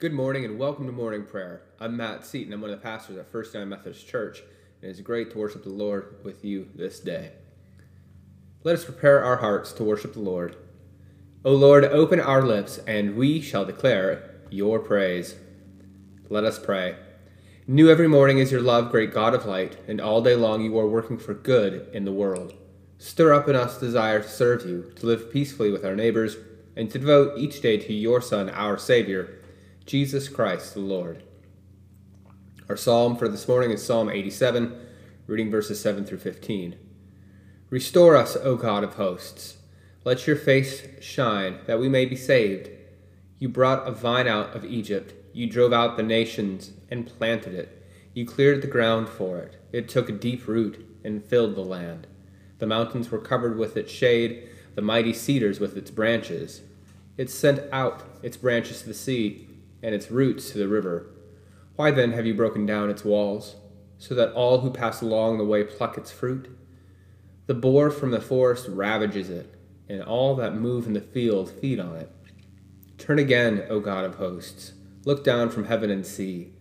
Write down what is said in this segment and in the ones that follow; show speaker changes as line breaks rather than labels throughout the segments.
Good morning and welcome to morning prayer. I'm Matt Seaton. I'm one of the pastors at First United Methodist Church, and it's great to worship the Lord with you this day. Let us prepare our hearts to worship the Lord. O Lord, open our lips, and we shall declare your praise. Let us pray. New every morning is your love, great God of light, and all day long you are working for good in the world. Stir up in us desire to serve you, to live peacefully with our neighbors, and to devote each day to your Son, our Savior Jesus Christ the Lord. Our psalm for this morning is Psalm 87, reading verses 7 through 15. Restore us, O God of hosts. Let your face shine, that we may be saved. You brought a vine out of Egypt. You drove out the nations and planted it. You cleared the ground for it. It took a deep root and filled the land. The mountains were covered with its shade, the mighty cedars with its branches. It sent out its branches to the sea and its roots to the river. Why then have you broken down its walls, so that all who pass along the way pluck its fruit? The boar from the forest ravages it, and all that move in the field feed on it. Turn again, O God of hosts, look down from heaven and see.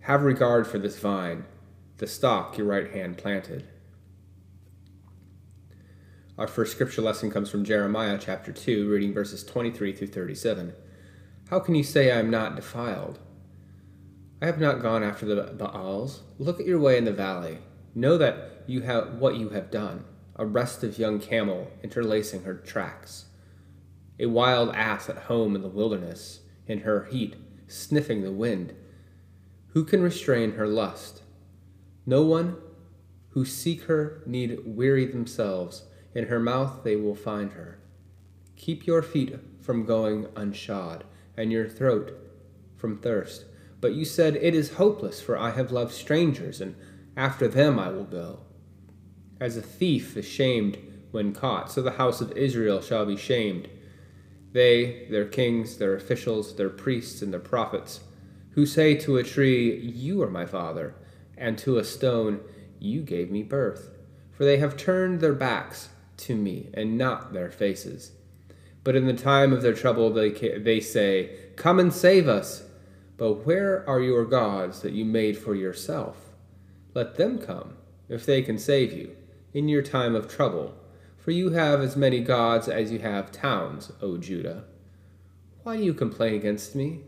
Have regard for this vine, the stock your right hand planted. Our first scripture lesson comes from Jeremiah chapter 2, reading verses 23 through 37. How can you say I am not defiled? I have not gone after the Baals. Look at your way in the valley. Know that you have what you have done. A restive young camel interlacing her tracks. A wild ass at home in the wilderness, in her heat, sniffing the wind. Who can restrain her lust? No one who seek her need weary themselves. In her mouth they will find her. Keep your feet from going unshod and your throat from thirst. But you said, It is hopeless, for I have loved strangers, and after them I will go. As a thief is shamed when caught, so the house of Israel shall be shamed. They, their kings, their officials, their priests, and their prophets, who say to a tree, You are my father, and to a stone, You gave me birth. For they have turned their backs to me, and not their faces but in the time of their trouble, they, they say, Come and save us. But where are your gods that you made for yourself? Let them come, if they can save you, in your time of trouble. For you have as many gods as you have towns, O Judah. Why do you complain against me?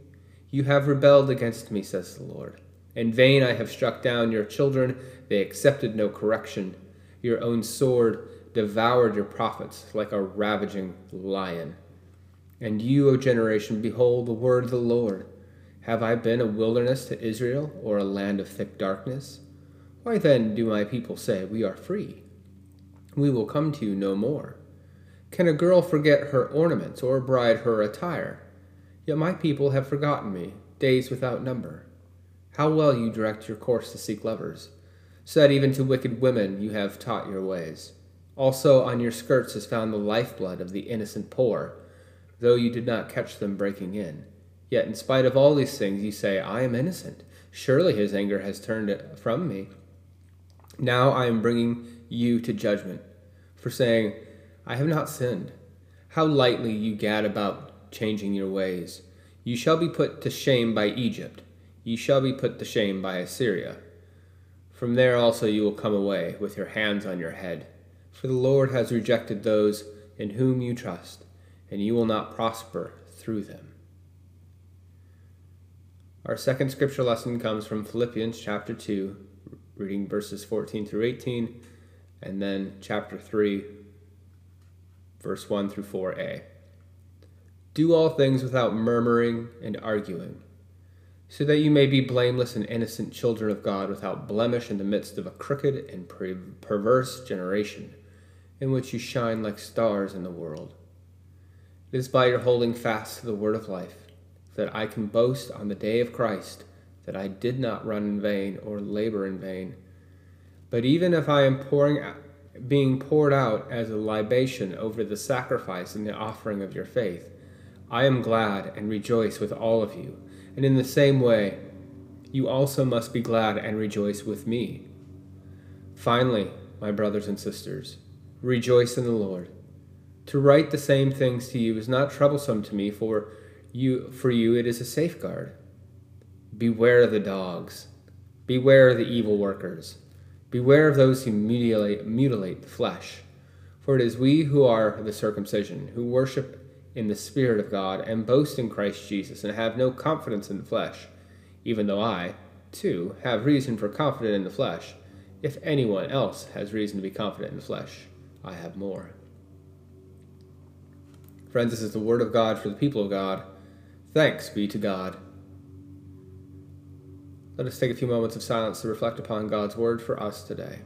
You have rebelled against me, says the Lord. In vain I have struck down your children, they accepted no correction. Your own sword devoured your prophets like a ravaging lion. And you, O generation, behold the word of the Lord. Have I been a wilderness to Israel, or a land of thick darkness? Why then do my people say, We are free? We will come to you no more. Can a girl forget her ornaments, or a bride her attire? Yet my people have forgotten me, days without number. How well you direct your course to seek lovers, so that even to wicked women you have taught your ways. Also on your skirts is found the lifeblood of the innocent poor, though you did not catch them breaking in. Yet in spite of all these things, you say, I am innocent. Surely his anger has turned it from me. Now I am bringing you to judgment for saying, I have not sinned. How lightly you gad about changing your ways. You shall be put to shame by Egypt. You shall be put to shame by Assyria. From there also you will come away with your hands on your head for the Lord has rejected those in whom you trust, and you will not prosper through them. Our second scripture lesson comes from Philippians chapter 2, reading verses 14 through 18, and then chapter 3, verse 1 through 4a. Do all things without murmuring and arguing, so that you may be blameless and innocent children of God without blemish in the midst of a crooked and perverse generation in which you shine like stars in the world. It is by your holding fast to the word of life that I can boast on the day of Christ that I did not run in vain or labor in vain. But even if I am pouring being poured out as a libation over the sacrifice and the offering of your faith, I am glad and rejoice with all of you. And in the same way, you also must be glad and rejoice with me. Finally, my brothers and sisters, Rejoice in the Lord. To write the same things to you is not troublesome to me, for you for you it is a safeguard. Beware of the dogs. Beware of the evil workers. Beware of those who mutilate, mutilate the flesh. For it is we who are the circumcision, who worship in the Spirit of God, and boast in Christ Jesus, and have no confidence in the flesh, even though I, too, have reason for confidence in the flesh. If anyone else has reason to be confident in the flesh, I have more. Friends, this is the word of God for the people of God. Thanks be to God. Let us take a few moments of silence to reflect upon God's word for us today.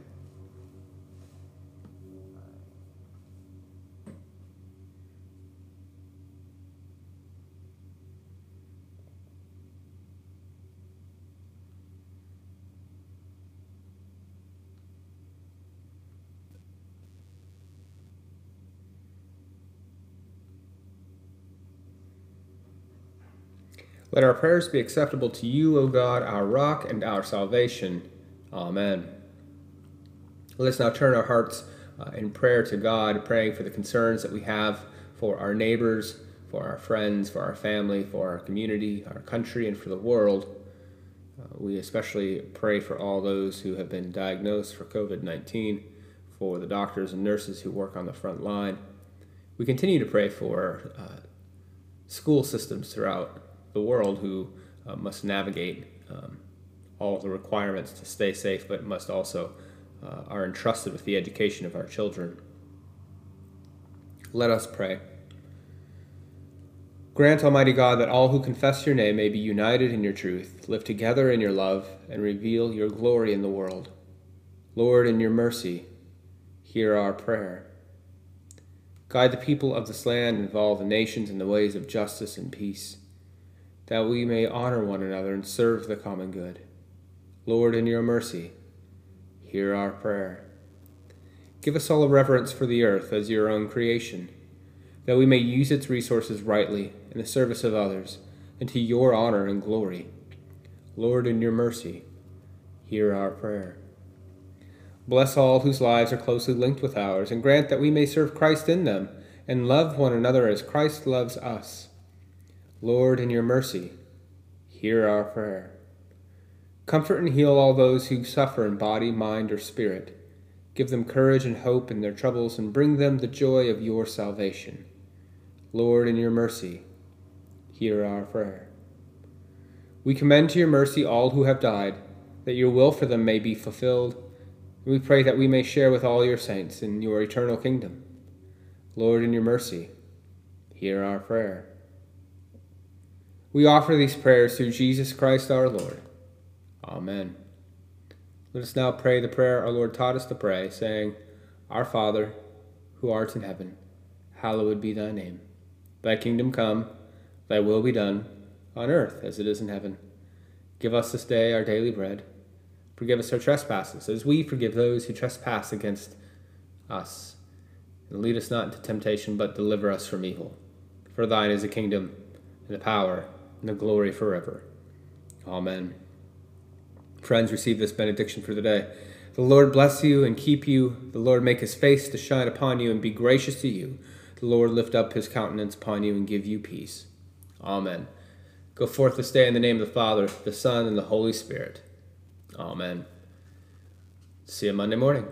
Let our prayers be acceptable to you, O God, our rock and our salvation. Amen. Let us now turn our hearts uh, in prayer to God, praying for the concerns that we have for our neighbors, for our friends, for our family, for our community, our country, and for the world. Uh, we especially pray for all those who have been diagnosed for COVID 19, for the doctors and nurses who work on the front line. We continue to pray for uh, school systems throughout the world who uh, must navigate um, all the requirements to stay safe, but must also uh, are entrusted with the education of our children. Let us pray. Grant, Almighty God, that all who confess your name may be united in your truth, live together in your love, and reveal your glory in the world. Lord, in your mercy, hear our prayer. Guide the people of this land and all the nations in the ways of justice and peace that we may honor one another and serve the common good. Lord, in your mercy, hear our prayer. Give us all a reverence for the earth as your own creation, that we may use its resources rightly in the service of others and to your honor and glory. Lord, in your mercy, hear our prayer. Bless all whose lives are closely linked with ours, and grant that we may serve Christ in them and love one another as Christ loves us. Lord, in your mercy, hear our prayer. Comfort and heal all those who suffer in body, mind, or spirit. Give them courage and hope in their troubles, and bring them the joy of your salvation. Lord, in your mercy, hear our prayer. We commend to your mercy all who have died, that your will for them may be fulfilled. We pray that we may share with all your saints in your eternal kingdom. Lord, in your mercy, hear our prayer. We offer these prayers through Jesus Christ our Lord. Amen. Let us now pray the prayer our Lord taught us to pray, saying, Our Father, who art in heaven, hallowed be thy name. Thy kingdom come, thy will be done, on earth as it is in heaven. Give us this day our daily bread. Forgive us our trespasses, as we forgive those who trespass against us. And lead us not into temptation, but deliver us from evil. For thine is the kingdom, and the power, the glory forever. Amen. Friends, receive this benediction for the day. The Lord bless you and keep you. The Lord make his face to shine upon you and be gracious to you. The Lord lift up his countenance upon you and give you peace. Amen. Go forth this day in the name of the Father, the Son, and the Holy Spirit. Amen. See you Monday morning.